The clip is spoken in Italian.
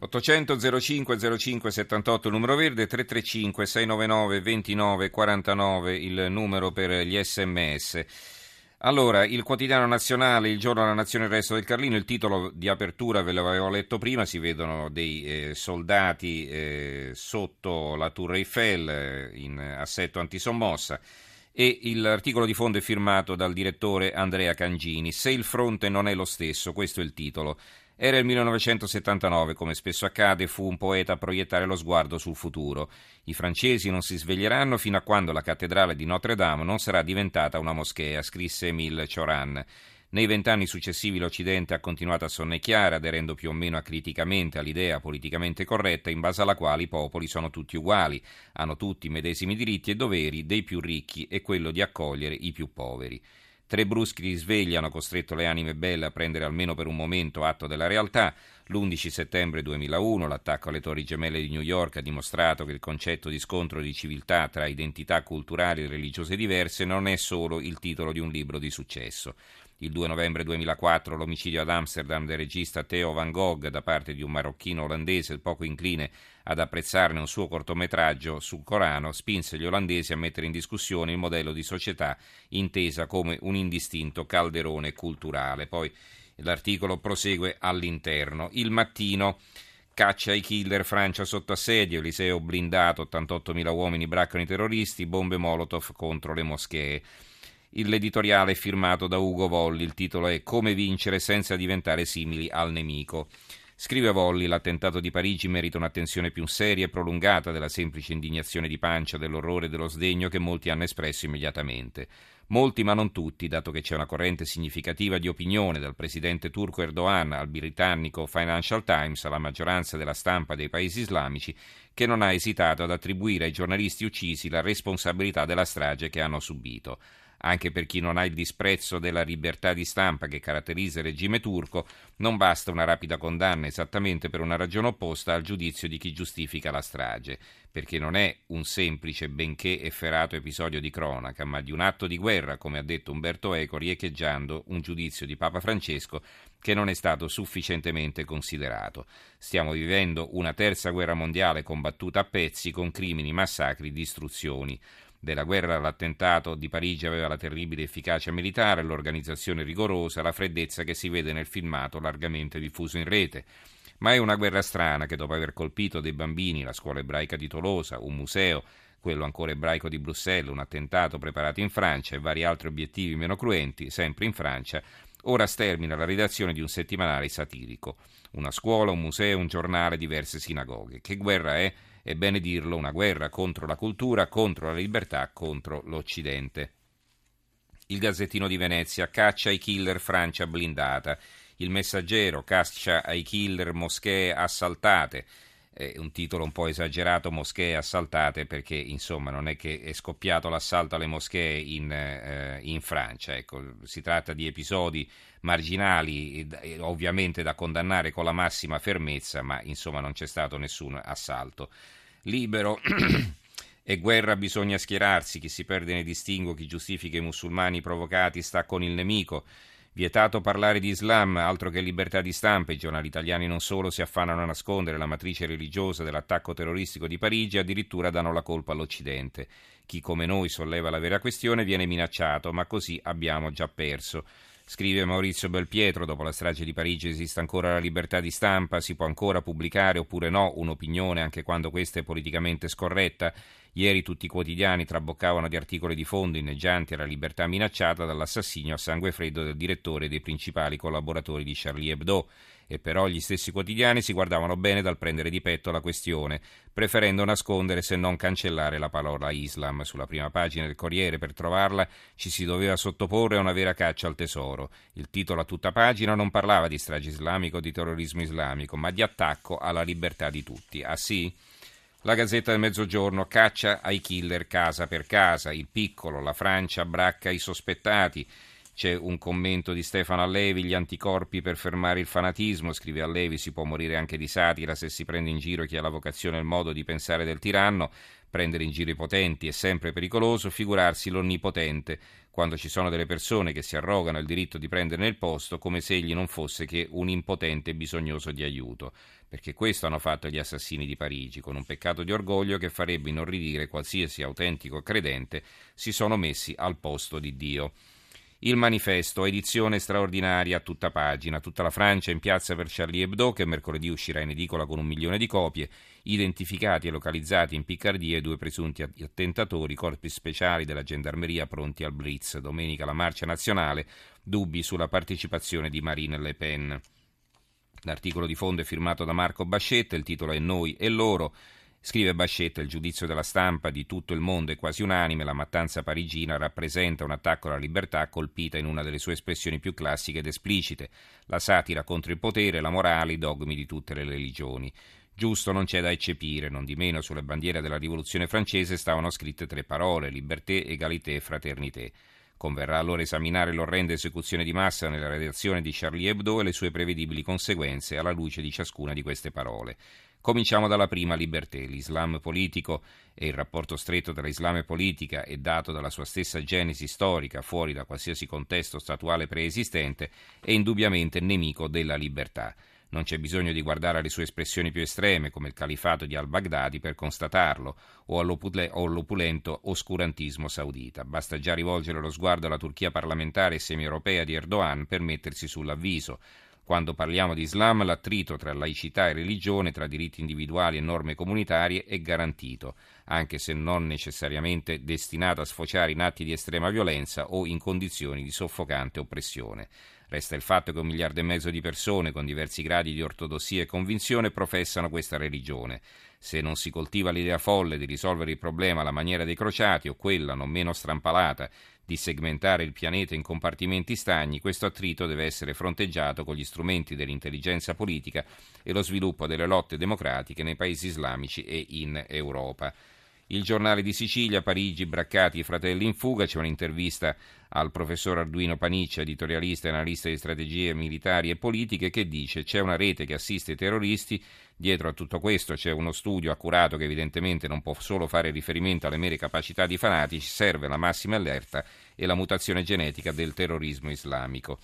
800 05 05 78 il numero verde, 335 699 29 49 il numero per gli sms. Allora, il quotidiano nazionale, il giorno della nazione, il resto del Carlino, il titolo di apertura ve l'avevo letto prima, si vedono dei eh, soldati eh, sotto la Tour Eiffel eh, in assetto antisommossa e l'articolo di fondo è firmato dal direttore Andrea Cangini. Se il fronte non è lo stesso, questo è il titolo. Era il 1979, come spesso accade, fu un poeta a proiettare lo sguardo sul futuro. I francesi non si sveglieranno fino a quando la cattedrale di Notre Dame non sarà diventata una moschea, scrisse Émile Choran. Nei vent'anni successivi l'Occidente ha continuato a sonnecchiare, aderendo più o meno acriticamente all'idea politicamente corretta in base alla quale i popoli sono tutti uguali, hanno tutti i medesimi diritti e doveri dei più ricchi e quello di accogliere i più poveri. Tre bruschi risvegli hanno costretto le anime belle a prendere almeno per un momento atto della realtà. L'11 settembre 2001 l'attacco alle Torri Gemelle di New York ha dimostrato che il concetto di scontro di civiltà tra identità culturali e religiose diverse non è solo il titolo di un libro di successo. Il 2 novembre 2004 l'omicidio ad Amsterdam del regista Theo Van Gogh da parte di un marocchino olandese poco incline ad apprezzarne un suo cortometraggio sul Corano spinse gli olandesi a mettere in discussione il modello di società intesa come un indistinto calderone culturale. Poi l'articolo prosegue all'interno. Il mattino caccia ai killer, Francia sotto assedio, Eliseo blindato, 88.000 uomini braccano i terroristi, bombe Molotov contro le moschee. L'editoriale è firmato da Ugo Volli, il titolo è Come vincere senza diventare simili al nemico. Scrive Volli, l'attentato di Parigi merita un'attenzione più seria e prolungata della semplice indignazione di pancia, dell'orrore e dello sdegno che molti hanno espresso immediatamente. Molti, ma non tutti, dato che c'è una corrente significativa di opinione dal presidente turco Erdogan al britannico Financial Times alla maggioranza della stampa dei paesi islamici, che non ha esitato ad attribuire ai giornalisti uccisi la responsabilità della strage che hanno subito anche per chi non ha il disprezzo della libertà di stampa che caratterizza il regime turco, non basta una rapida condanna esattamente per una ragione opposta al giudizio di chi giustifica la strage, perché non è un semplice benché efferato episodio di cronaca, ma di un atto di guerra, come ha detto Umberto Eco, riecheggiando un giudizio di Papa Francesco che non è stato sufficientemente considerato. Stiamo vivendo una terza guerra mondiale combattuta a pezzi con crimini, massacri, distruzioni della guerra all'attentato di Parigi aveva la terribile efficacia militare, l'organizzazione rigorosa, la freddezza che si vede nel filmato largamente diffuso in rete. Ma è una guerra strana che dopo aver colpito dei bambini, la scuola ebraica di Tolosa, un museo, quello ancora ebraico di Bruxelles, un attentato preparato in Francia e vari altri obiettivi meno cruenti, sempre in Francia, ora stermina la redazione di un settimanale satirico. Una scuola, un museo, un giornale, diverse sinagoghe. Che guerra è? è bene dirlo, una guerra contro la cultura, contro la libertà, contro l'Occidente. Il Gazzettino di Venezia caccia ai killer Francia blindata. Il Messaggero caccia ai killer moschee assaltate. È un titolo un po' esagerato, moschee assaltate, perché insomma non è che è scoppiato l'assalto alle moschee in, eh, in Francia. Ecco, si tratta di episodi marginali, ovviamente da condannare con la massima fermezza, ma insomma non c'è stato nessun assalto libero. E guerra bisogna schierarsi, chi si perde nei distinguo, chi giustifica i musulmani provocati sta con il nemico. Vietato parlare di Islam, altro che libertà di stampa, i giornali italiani non solo si affannano a nascondere la matrice religiosa dell'attacco terroristico di Parigi, addirittura danno la colpa all'Occidente. Chi come noi solleva la vera questione viene minacciato, ma così abbiamo già perso. Scrive Maurizio Belpietro, dopo la strage di Parigi esiste ancora la libertà di stampa, si può ancora pubblicare oppure no un'opinione anche quando questa è politicamente scorretta. Ieri tutti i quotidiani traboccavano di articoli di fondo inneggianti alla libertà minacciata dall'assassinio a sangue freddo del direttore e dei principali collaboratori di Charlie Hebdo e però gli stessi quotidiani si guardavano bene dal prendere di petto la questione, preferendo nascondere se non cancellare la parola Islam. Sulla prima pagina del Corriere per trovarla ci si doveva sottoporre a una vera caccia al tesoro. Il titolo a tutta pagina non parlava di strage islamico o di terrorismo islamico, ma di attacco alla libertà di tutti. Ah sì? La Gazzetta del Mezzogiorno caccia ai killer casa per casa, il piccolo, la Francia bracca i sospettati. C'è un commento di Stefano Allevi, gli anticorpi per fermare il fanatismo, scrive Allevi, si può morire anche di satira se si prende in giro chi ha la vocazione e il modo di pensare del tiranno, prendere in giro i potenti è sempre pericoloso, figurarsi l'onnipotente, quando ci sono delle persone che si arrogano il diritto di prenderne il posto come se egli non fosse che un impotente bisognoso di aiuto, perché questo hanno fatto gli assassini di Parigi, con un peccato di orgoglio che farebbe inorridire qualsiasi autentico credente, si sono messi al posto di Dio. Il manifesto, edizione straordinaria a tutta pagina, tutta la Francia in piazza per Charlie Hebdo, che mercoledì uscirà in edicola con un milione di copie, identificati e localizzati in Piccardia i due presunti attentatori, corpi speciali della gendarmeria pronti al blitz. Domenica la marcia nazionale, dubbi sulla partecipazione di Marine Le Pen. L'articolo di fondo è firmato da Marco Bascetta, il titolo è Noi e loro. Scrive Bascetta, il giudizio della stampa di tutto il mondo è quasi unanime, la mattanza parigina rappresenta un attacco alla libertà colpita in una delle sue espressioni più classiche ed esplicite, la satira contro il potere, la morale, i dogmi di tutte le religioni. Giusto non c'è da eccepire, non di meno sulle bandiere della rivoluzione francese stavano scritte tre parole, liberté, égalité e fraternité. Converrà allora esaminare l'orrenda esecuzione di massa nella redazione di Charlie Hebdo e le sue prevedibili conseguenze alla luce di ciascuna di queste parole. Cominciamo dalla prima libertà, l'Islam politico e il rapporto stretto tra Islam e politica è dato dalla sua stessa genesi storica, fuori da qualsiasi contesto statuale preesistente, è indubbiamente nemico della libertà. Non c'è bisogno di guardare alle sue espressioni più estreme, come il califato di al-Baghdadi, per constatarlo, o all'opulento oscurantismo saudita. Basta già rivolgere lo sguardo alla Turchia parlamentare e semi-europea di Erdogan per mettersi sull'avviso. Quando parliamo di Islam, l'attrito tra laicità e religione, tra diritti individuali e norme comunitarie è garantito, anche se non necessariamente destinato a sfociare in atti di estrema violenza o in condizioni di soffocante oppressione. Resta il fatto che un miliardo e mezzo di persone con diversi gradi di ortodossia e convinzione professano questa religione. Se non si coltiva l'idea folle di risolvere il problema alla maniera dei crociati o quella non meno strampalata di segmentare il pianeta in compartimenti stagni, questo attrito deve essere fronteggiato con gli strumenti dell'intelligenza politica e lo sviluppo delle lotte democratiche nei paesi islamici e in Europa. Il giornale di Sicilia, Parigi, Braccati e Fratelli in fuga, c'è un'intervista al professor Arduino Paniccia, editorialista e analista di strategie militari e politiche, che dice c'è una rete che assiste i terroristi, dietro a tutto questo c'è uno studio accurato che evidentemente non può solo fare riferimento alle mere capacità di fanatici, serve la massima allerta e la mutazione genetica del terrorismo islamico.